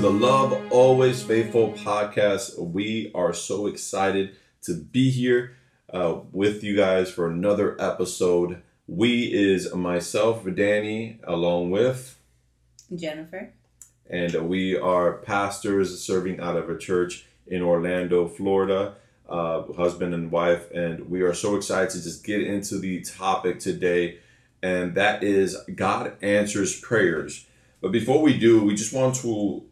the Love Always Faithful podcast. We are so excited to be here uh, with you guys for another episode. We is myself, Danny, along with Jennifer. And we are pastors serving out of a church in Orlando, Florida, uh, husband and wife. And we are so excited to just get into the topic today, and that is God answers prayers. But before we do, we just want to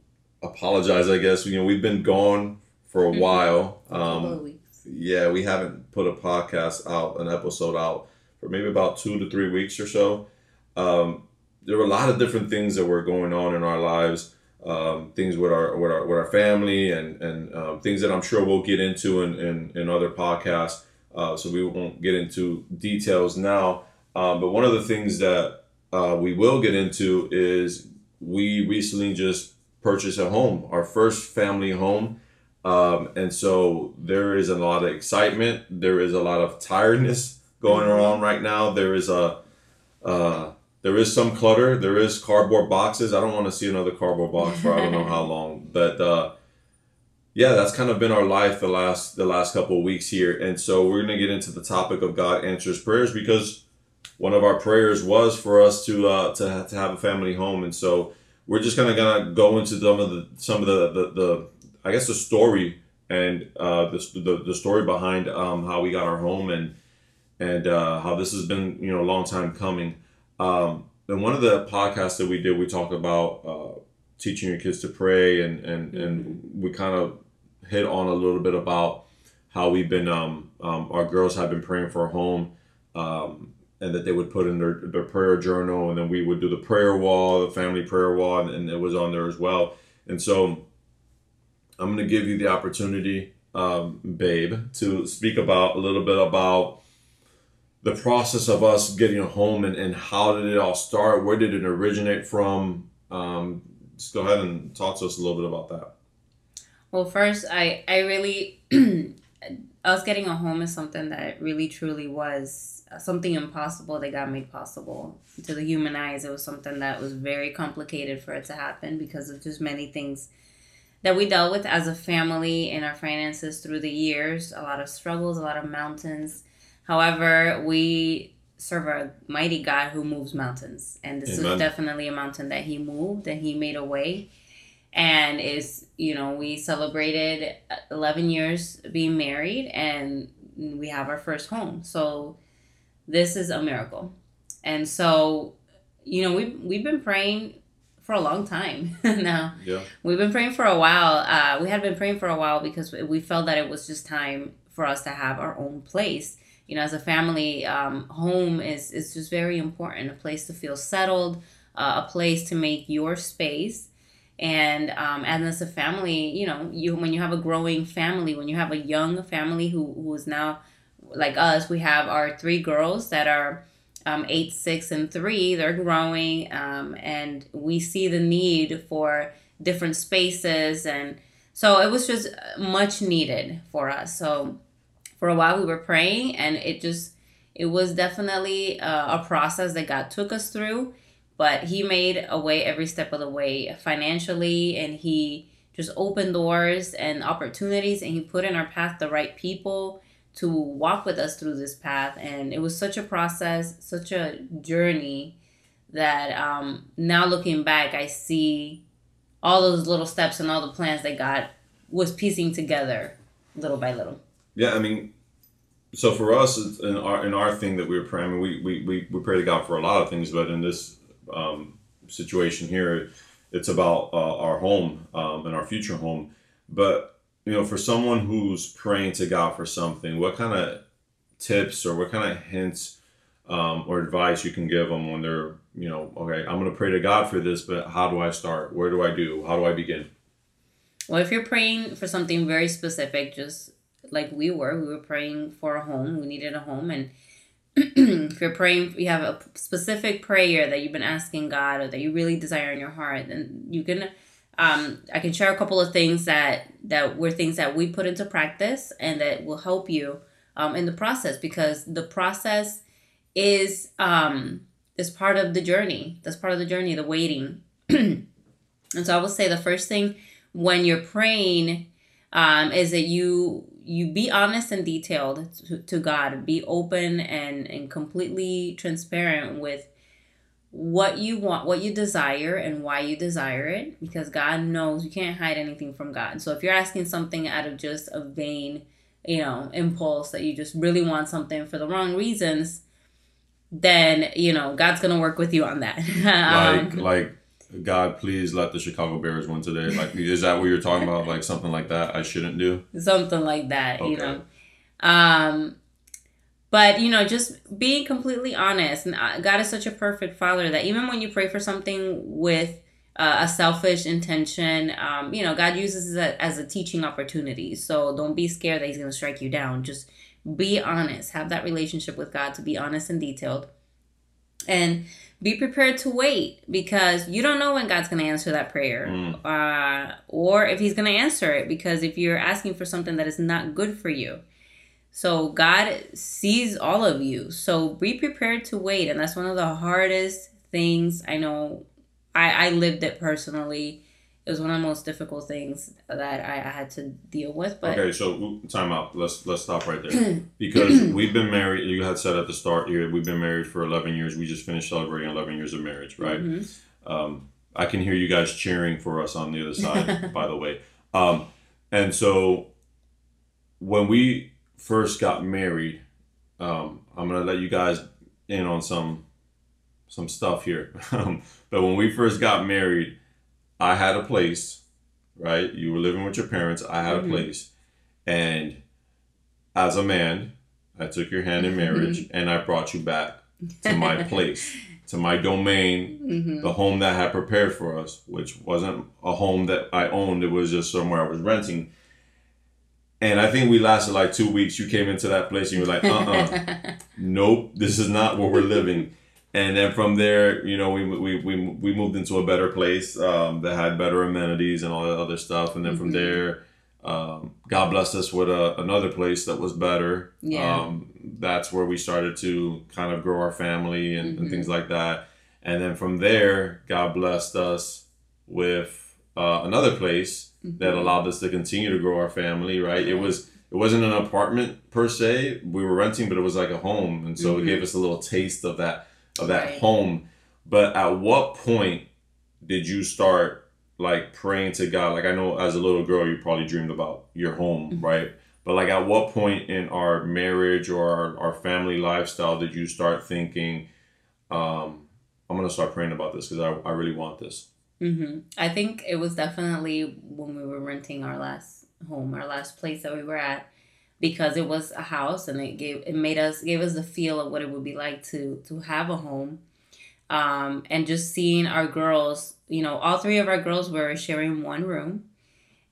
apologize. I guess you know we've been gone for a mm-hmm. while. Um, yeah, we haven't put a podcast out, an episode out for maybe about two to three weeks or so. Um, there were a lot of different things that were going on in our lives, um, things with our with our with our family, and and um, things that I'm sure we'll get into in in, in other podcasts. Uh, so we won't get into details now. Um, but one of the things that uh, we will get into is we recently just purchased a home, our first family home. Um, and so there is a lot of excitement. There is a lot of tiredness going mm-hmm. around right now. There is a, uh, there is some clutter. There is cardboard boxes. I don't want to see another cardboard box for I don't know how long. But uh, yeah, that's kind of been our life the last the last couple of weeks here. And so we're gonna get into the topic of God answers prayers because one of our prayers was for us to uh, to to have a family home, and so we're just kind of gonna go into some of the some of the the, the I guess the story and uh, the, the the story behind um, how we got our home and and uh, how this has been you know a long time coming. Um, and one of the podcasts that we did, we talked about uh, teaching your kids to pray, and and and we kind of hit on a little bit about how we've been um, um, our girls have been praying for a home um, and that they would put in their, their prayer journal and then we would do the prayer wall the family prayer wall and, it was on there as well. And so i'm going to give you the opportunity um, babe to speak about a little bit about the process of us getting a home and, and how did it all start where did it originate from? Um, just go ahead and talk to us a little bit about that. Well first i i really us getting a home is something that really truly was something impossible that got made possible. To the human eyes, it was something that was very complicated for it to happen because of just many things that we dealt with as a family in our finances through the years. A lot of struggles, a lot of mountains. However, we serve a mighty God who moves mountains. And this Amen. is definitely a mountain that He moved and He made a way. And is, you know, we celebrated 11 years being married and we have our first home. So, this is a miracle. And so, you know, we've, we've been praying for a long time now. Yeah. We've been praying for a while. Uh, we had been praying for a while because we felt that it was just time for us to have our own place. You know, as a family, um, home is, is just very important a place to feel settled, uh, a place to make your space. And um, and as a family, you know, you when you have a growing family, when you have a young family who, who is now like us, we have our three girls that are um, eight, six, and three. They're growing, um, and we see the need for different spaces, and so it was just much needed for us. So for a while, we were praying, and it just it was definitely a, a process that God took us through, but He made a way every step of the way financially, and He just opened doors and opportunities, and He put in our path the right people to walk with us through this path. And it was such a process, such a journey that um, now looking back, I see all those little steps and all the plans that God was piecing together little by little. Yeah, I mean, so for us in our in our thing that we were praying, I mean, we, we, we, we pray to God for a lot of things, but in this um, situation here, it's about uh, our home um, and our future home. But you know, for someone who's praying to God for something, what kind of tips or what kind of hints um, or advice you can give them when they're, you know, okay, I'm going to pray to God for this, but how do I start? Where do I do? How do I begin? Well, if you're praying for something very specific, just like we were, we were praying for a home. We needed a home, and if you're praying, you have a specific prayer that you've been asking God or that you really desire in your heart, then you can um, I can share a couple of things that that were things that we put into practice and that will help you um, in the process because the process is um, is part of the journey. That's part of the journey, the waiting. And so I will say the first thing when you're praying um, is that you you be honest and detailed to, to God. Be open and and completely transparent with what you want, what you desire, and why you desire it, because God knows you can't hide anything from God. So if you're asking something out of just a vain, you know, impulse that you just really want something for the wrong reasons, then you know God's gonna work with you on that. like um, like God, please let the Chicago Bears win today. Like, is that what you're talking about? Like something like that? I shouldn't do something like that. Okay. You know, um, but you know, just being completely honest. And uh, God is such a perfect Father that even when you pray for something with uh, a selfish intention, um, you know, God uses it as a teaching opportunity. So don't be scared that He's going to strike you down. Just be honest. Have that relationship with God to be honest and detailed. And be prepared to wait because you don't know when God's going to answer that prayer mm. uh, or if He's going to answer it. Because if you're asking for something that is not good for you, so God sees all of you. So be prepared to wait. And that's one of the hardest things I know. I, I lived it personally it was one of the most difficult things that I, I had to deal with. But okay, so time out. Let's let's stop right there because we've been married. You had said at the start here we've been married for eleven years. We just finished celebrating eleven years of marriage, right? Mm-hmm. Um, I can hear you guys cheering for us on the other side, by the way. Um, and so when we first got married, um, I'm gonna let you guys in on some some stuff here. but when we first got married I had a place, right? You were living with your parents. I had mm-hmm. a place. And as a man, I took your hand in mm-hmm. marriage mm-hmm. and I brought you back to my place, to my domain, mm-hmm. the home that I had prepared for us, which wasn't a home that I owned. It was just somewhere I was renting. And I think we lasted like two weeks. You came into that place and you were like, uh uh-uh. uh nope, this is not where we're living and then from there, you know, we we we, we moved into a better place um, that had better amenities and all that other stuff. And then mm-hmm. from there, um, God blessed us with a, another place that was better. Yeah. Um, that's where we started to kind of grow our family and, mm-hmm. and, things like that. And then from there, God blessed us with uh, another place mm-hmm. that allowed us to continue to grow our family. Right? It was it wasn't an apartment per se. We were renting, but it was like a home, and so it gave mm-hmm. us a little taste of that of that right. home. But at what point did you start like praying to God? Like I know as a little girl, you probably dreamed about your home, mm-hmm. right? But like at what point in our marriage or our, our family lifestyle did you start thinking, um, I'm gonna start praying about this because I, I really want this. Mm-hmm. I think it was definitely when we were renting our last home, our last place that we were at because it was a house and it gave it made us gave us the feel of what it would be like to to have a home um, and just seeing our girls you know all three of our girls were sharing one room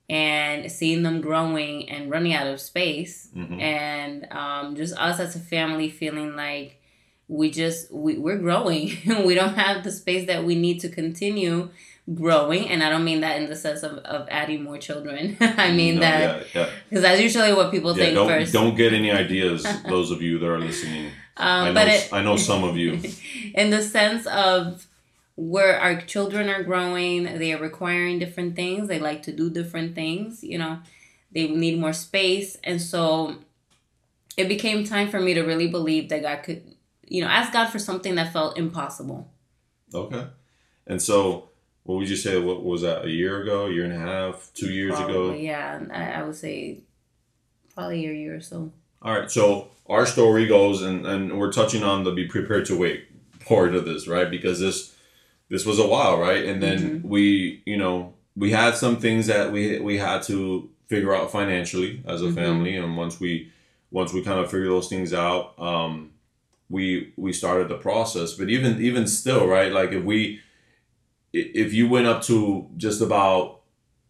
and seeing them growing and running out of space mm-hmm. and um, just us as a family feeling like we just we, we're growing we don't have the space that we need to continue growing and i don't mean that in the sense of, of adding more children. I mean no, that because yeah, yeah. that's usually what people yeah, think don't, first. don't get any ideas those of you that are listening. Um, I, know, it, I know some of you. In the sense of where our children are growing they are requiring different things they like to do different things you know they need more space and so it became time for me to really believe that god could you know ask god for something that felt impossible. Okay. And so what would you say? What was that? A year ago, a year and a half, two years probably, ago? Yeah, I, I would say probably a year or so. All right, so our story goes, and and we're touching on the be prepared to wait part of this, right? Because this this was a while, right? And then mm-hmm. we, you know, we had some things that we we had to figure out financially as a mm-hmm. family, and once we once we kind of figure those things out, um, we we started the process. But even even still, right? Like if we if you went up to just about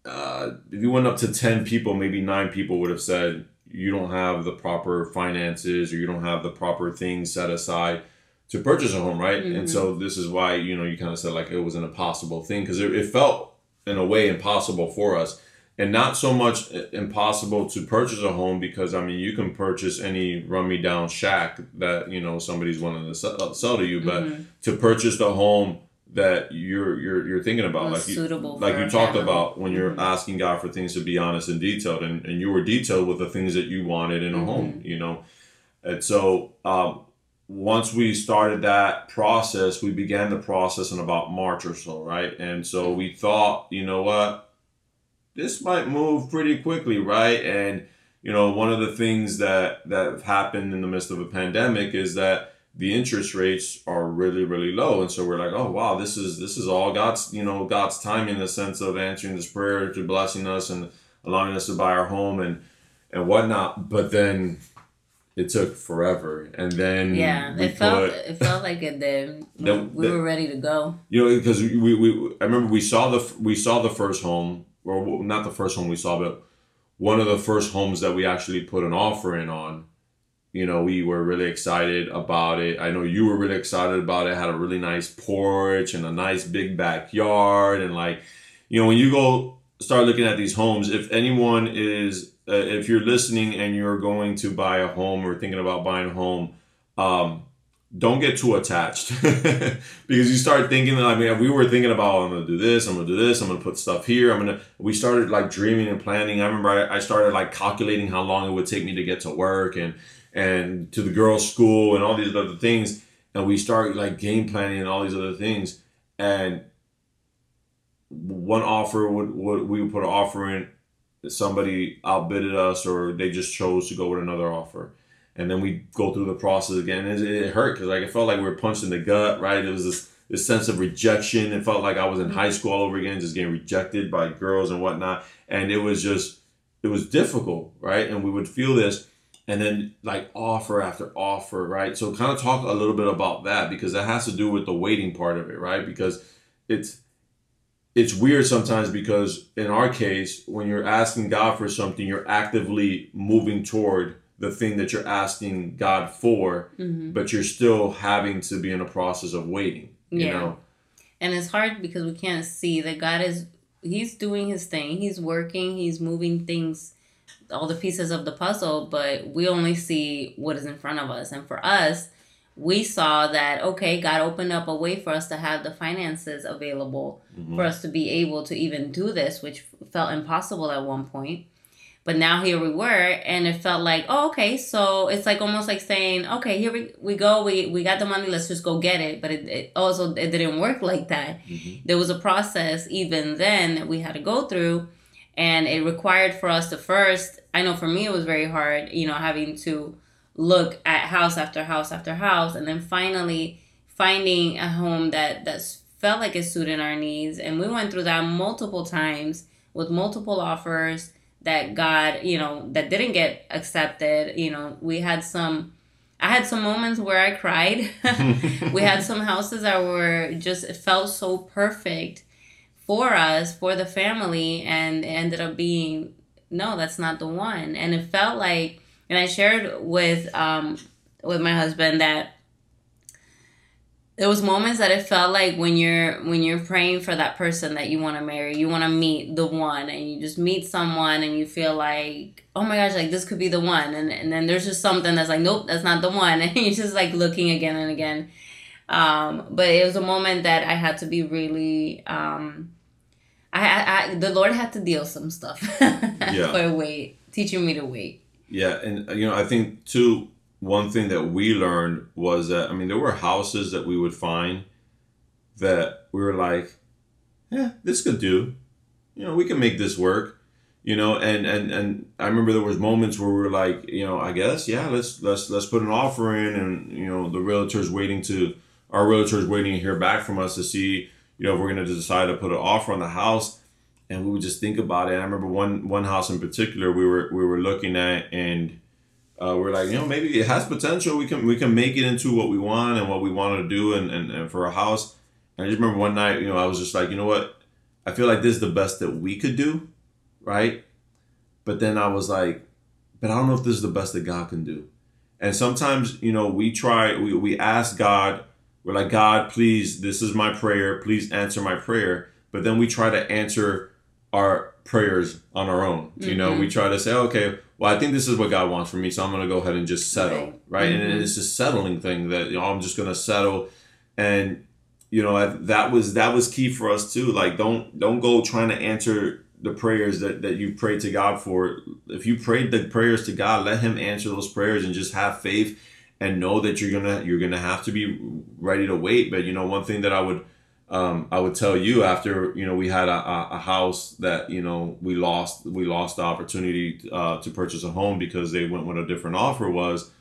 uh, if you went up to 10 people maybe nine people would have said you don't have the proper finances or you don't have the proper things set aside to purchase a home right mm-hmm. and so this is why you know you kind of said like it was an impossible thing because it, it felt in a way impossible for us and not so much impossible to purchase a home because I mean you can purchase any run me down shack that you know somebody's wanting to sell, sell to you, but mm-hmm. to purchase the home that you're you're you're thinking about like you, like you talked about when you're Mhm. asking God for things to be honest and detailed and, and you were detailed with the things that you wanted in a Mhm. home you know? And so um, once we started that process we began the process in about March or so right? And so we thought you know what? This might move pretty quickly right? And you know one of the things that that happened in the midst of a pandemic is that the interest rates are really really low and so we're like oh wow this is this is all god's you know god's timing in the sense of answering this prayer to blessing us and allowing us to buy our home and and whatnot but then it took forever and then Yeah, we it felt put- it felt like it did. The- we the- were ready to go. you know because we, we i remember we saw the we saw the first home or not the first home we saw but one of the first homes that we actually put an offer in on you know we were really excited about it. I know you were really excited about it. Had a really nice porch and a nice big backyard and like you know when you go start looking at these homes if anyone is uh, if you're listening and you're going to buy a home or thinking about buying a home um, don't get too attached. Because you start thinking i mean we were thinking about i'm gonna do this i'm gonna do this i'm gonna put stuff here i'm gonna we started like dreaming and planning. I remember i, I started like calculating how long it would take me to get to work and and to the girls school and all these other things and we start like game planning and all these other things and one offer would, would we would put an offer in somebody outbidded us or they just chose to go with another offer and then we go through the process again. And it, it hurt because like it felt like we were punched in the gut, right? It was this this sense of rejection. It felt like I was in high school all over again, just getting rejected by girls and whatnot. And it was just it was difficult, right? And we would feel this, and then like offer after offer, right? So kind of talk a little bit about that because that has to do with the waiting part of it, right? Because it's it's weird sometimes because in our case, when you're asking God for something, you're actively moving toward the thing that you're asking God for, hmm but you're still having to be in a process of waiting. You Yeah. know? And it's hard because we can't see that God is He's doing His thing. He's working. He's moving things, all the pieces of the puzzle. But we only see what is in front of us. And for us, we saw that okay, God opened up a way for us to have the finances available Mhm. for us to be able to even do this, which felt impossible at one point. But now here we were, and it felt like, oh, okay. So it's like almost like saying, okay, here we, we go. We we got the money. Let's just go get it. But it, it also it didn't work like that. Mhm. There was a process even then that we had to go through, and it required for us to first. I know for me it was very hard. You know, having to look at house after house after house, and then finally finding a home that that felt like it suited our needs. And we went through that multiple times with multiple offers that God, you know, that didn't get accepted. You know, we had some. I had some moments where I cried. we had some houses that were just it felt so perfect for us for the family and it ended up being no that's not the one. And it felt like and i shared with um with my husband that there was moments that it felt like when you're when you're praying for that person that you want to marry you want to meet the one and you just meet someone and you feel like oh my gosh like this could be the one. And, and then there's just something that's like nope that's not the one. And you're just like looking again and again. Um, but it was a moment that i had to be really um, I, I, the lord had to deal some stuff Yeah. for wait teaching me to wait Yeah, and uh, you know, I think too. One thing that we learned was that I mean, there were houses that we would find that we were like, "Yeah, this could do. You know, we can make this work." You know, and and and I remember there was moments where we were like, you know, I guess, yeah, let's let's let's put an offer in, and you know, the realtor's waiting to our realtor's waiting to hear back from us to see, you know, if we're going to decide to put an offer on the house and we would just think about it. And I remember one one house in particular we were we were looking at, and uh, we're like, you know, maybe it has potential. We can we can make it into what we want and what we want to do, and, and, and for a house. And I just remember one night, you know, I was just like, you know what, I feel like this is the best that we could do, right? But then I was like, but I don't know if this is the best that God can do. And sometimes, you know, we try, we, we ask God, we're like, God, please, this is my prayer. Please answer my prayer. But then we try to answer our prayers on our own. You know, we try to say, okay, well, I think this is what God wants from me, so I'm going to go ahead and just settle, Right. right? Mhm. And it's this settling thing that you know, I'm just going to settle. And you know that was that was key for us too. Like don't don't go trying to answer the prayers that, that you prayed to God for. If you prayed the prayers to God, let Him answer those prayers and just have faith and know that you're gonna you're gonna have to be ready to wait. But you know, one thing that I would um, I would tell you after you know we had a, a, house that you know we lost we lost the opportunity uh, to purchase a home because they went with a different offer was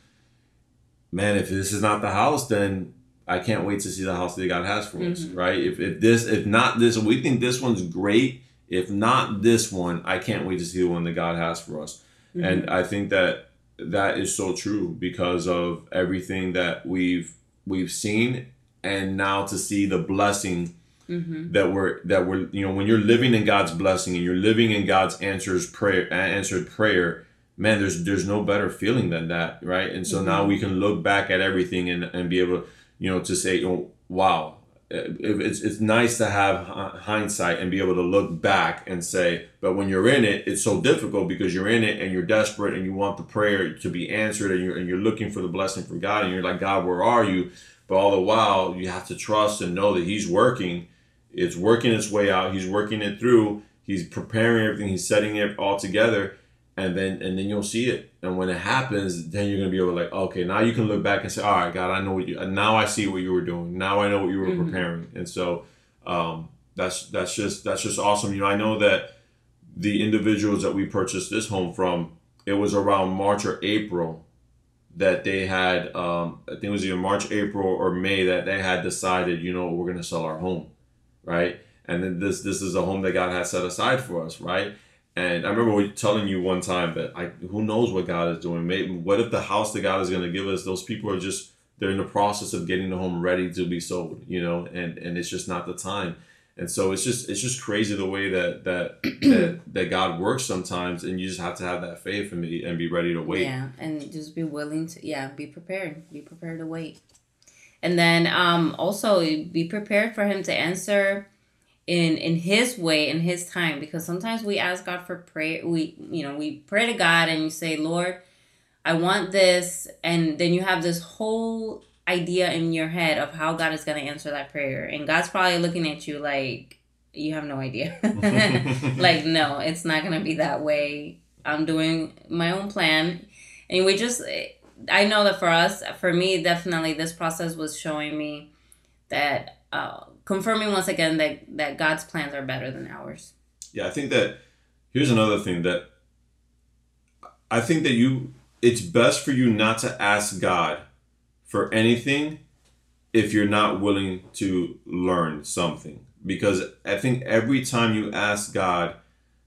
man if this is not the house then I can't wait to see the house that God has for mm-hmm. us right if, if this if not this we think this one's great if not this one I can't wait to see the one that God has for us mm-hmm. and I think that that is so true because of everything that we've we've seen and now to see the blessing mm-hmm. that we're that we're you know when you're living in God's blessing and you're living in God's answers prayer answered prayer man there's there's no better feeling than that right and so mm-hmm. now we can look back at everything and, and be able you know to say oh, wow Uh, it's it's nice to have hindsight and be able to look back and say but when you're in it it's so difficult because you're in it and you're desperate and you want the prayer to be answered and you're, and you're looking for the blessing from god and you're like god where are you but all the while, you have to trust and know that He's working. It's working its way out. He's working it through. He's preparing everything. He's setting it all together, and then and then you'll see it. And when it happens, then you're gonna be able to like, okay, now you can look back and say, all right, God, I know what you. Now I see what you were doing. Now I know what you were mm-hmm. preparing. And so um, that's that's just that's just awesome. You know, I know that the individuals that we purchased this home from, it was around March or April that they had, um, I think it was either March, April, or May that they had decided, you know, we're to sell our home, right? And then this this is a home that God has set aside for us, right? And I remember telling you one time that I who knows what God is doing. Maybe what if the house that God is going to give us, those people are just they're in the process of getting the home ready to be sold, you know, and and it's just not the time and so it's just it's just crazy the way that that that, that God works sometimes, and you just have to have that faith and be and be ready to wait. Yeah, and just be willing to yeah be prepared, be prepared to wait, and then um also be prepared for Him to answer in in His way in His time because sometimes we ask God for prayer we you know we pray to God and you say Lord I want this and then you have this whole idea in your head of how God is going to answer that prayer. And God's probably looking at you like, you have no idea. like, no, it's not going to be that way. I'm doing my own plan. And we just, I know that for us, for me, definitely this process was showing me that, uh, confirming once again that, that God's plans are better than ours. Yeah, I think that here's another thing that I think that you, it's best for you not to ask God for anything if you're not willing to learn something. Because I think every time you ask God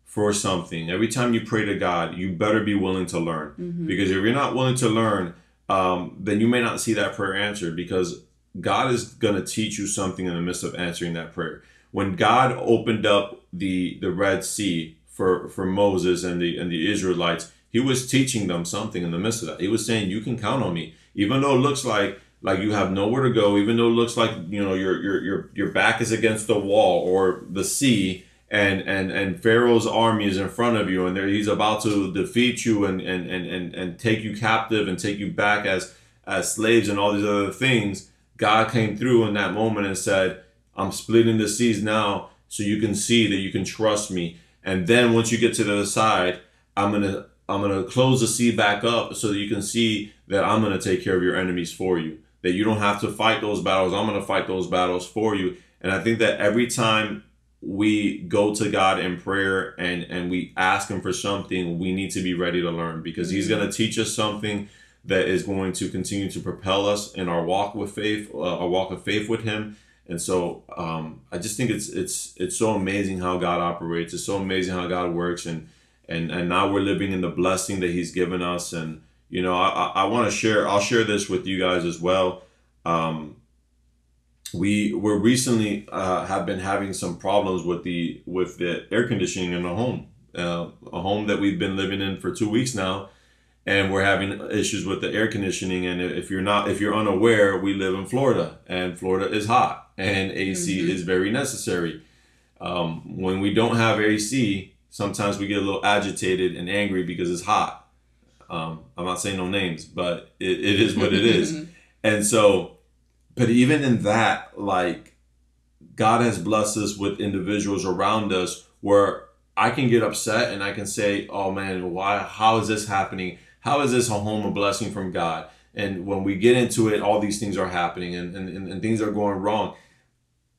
for something, every time you pray to God, you better be willing to learn. Mm-hmm. Because if you're not willing to learn, um, then you may not see that prayer answered because God is going to teach you something in the midst of answering that prayer. When God opened up the the Red Sea for for Moses and the and the Israelites, he was teaching them something in the midst of that. He was saying, "You can count on me." even though it looks like like you have nowhere to go, even though it looks like you know your your your your back is against the wall or the sea, and and and Pharaoh's army is in front of you, and there he's about to defeat you and and and and, and take you captive and take you back as as slaves and all these other things. God came through in that moment and said, "I'm splitting the seas now, so you can see that you can trust me." And then once you get to the other side, I'm gonna I'm going to close the sea back up so that you can see that I'm going to take care of your enemies for you. That you don't have to fight those battles. I'm going to fight those battles for you. And I think that every time we go to God in prayer and and we ask him for something, we need to be ready to learn because he's going to teach us something that is going to continue to propel us in our walk with faith, uh, our walk of faith with him. And so um, I just think it's it's it's so amazing how God operates. It's so amazing how God works and and and now we're living in the blessing that he's given us and you know i i, I want to share i'll share this with you guys as well um, we we're recently uh, have been having some problems with the with the air conditioning in the home uh, a home that we've been living in for two weeks now and we're having issues with the air conditioning and if you're not if you're unaware we live in florida and florida is hot and ac mm-hmm. is very necessary um, when we don't have ac sometimes we get a little agitated and angry because it's hot. Um, I'm not saying no names, but it, it is what it is. and so, but even in that, like, God has blessed us with individuals around us where I can get upset and I can say, "Oh man, why? How is this happening? How is this a home a blessing from God?" And when we get into it, all these things are happening and, and, and things are going wrong.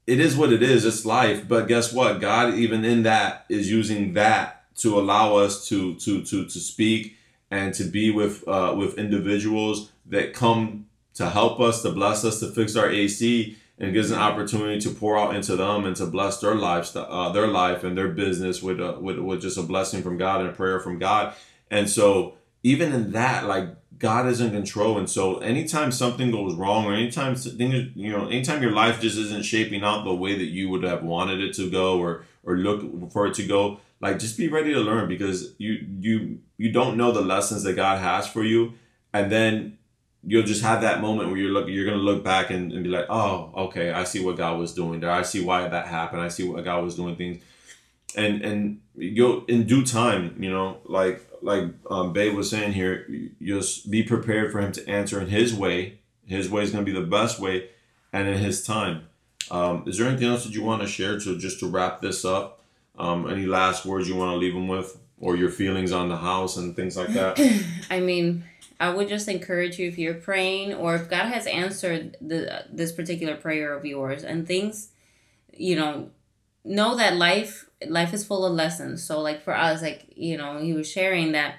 It is what it is. It's life. But guess what? God, even in that, is using that to allow us to to to to speak and to be with uh, with individuals that come to help us, to bless us, to fix our AC, and gives an opportunity to pour out into them and to bless their lives, uh, their life and their business with, a, with with just a blessing from God and a prayer from God. And so even in that, like God is in control. And so anytime something goes wrong or anytime things, you know, anytime your life just isn't shaping out the way that you would have wanted it to go or or look for it to go, like just be ready to learn because you you you don't know the lessons that God has for you. And then you'll just have that moment where you're look you're gonna look back and, and be like, oh, okay, I see what God was doing there. I see why that happened. I see what God was doing things. And and you'll in due time, you know, like like um, Babe was saying here, just be prepared for him to answer in his way. His way is gonna be the best way and in his time. Um, is there anything else that you want to share to just to wrap this up? Um, any last words you want to leave them with, or your feelings on the house and things like that? I mean, I would just encourage you if you're praying or if God has answered the this particular prayer of yours and things, you know, know that life life is full of lessons. So like for us, like you know, he was sharing that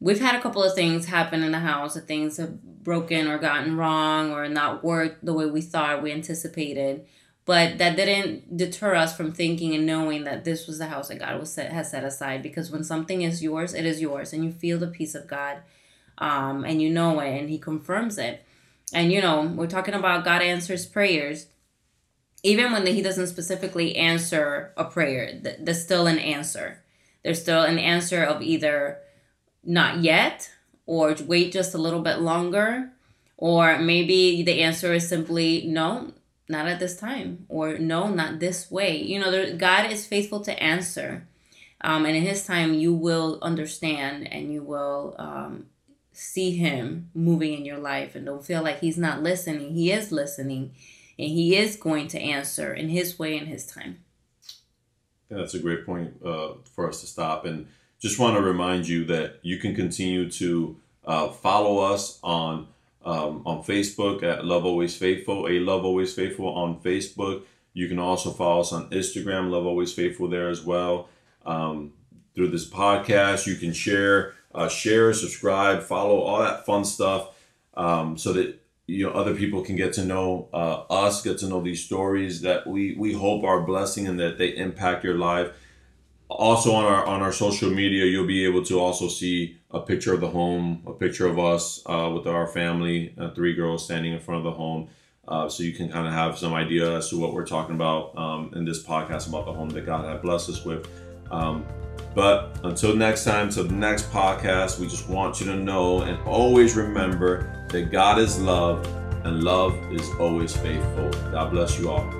we've had a couple of things happen in the house that things have broken or gotten wrong or not worked the way we thought we anticipated but that didn't deter us from thinking and knowing that this was the house that god was set, has set aside because when something is yours it is yours and you feel the peace of god um, and you know it, and He confirms it. And you know, we're talking about God answers prayers. Even when He doesn't specifically answer a prayer, there's still an answer. There's still an answer of either not yet or wait just a little bit longer or maybe the answer is simply no not at this time or no not this way you know there, god is faithful to answer um, and in his time you will understand and you will um, see him moving in your life and don't feel like he's not listening. He is listening and he is going to answer in his way and his time. Yeah, that's a great point uh, for us to stop. And just want to remind you that you can continue to uh, follow us on um, on Facebook at Love Always Faithful, a Love Always Faithful on Facebook. You can also follow us on Instagram, Love Always Faithful there as well. Um, through this podcast, you can share uh, share, subscribe, follow, all that fun stuff, um, so that you know other people can get to know uh, us, get to know these stories that we we hope are blessing and that they impact your life. Also on our on our social media, you'll be able to also see a picture of the home, a picture of us uh, with our family, uh, three girls standing in front of the home. Uh, so you can kind of have some idea as to what we're talking about um, in this podcast about the home that God had blessed us with. Um, but until next time, to the next podcast, we just want you to know and always remember that God is love and love is always faithful. God bless you all.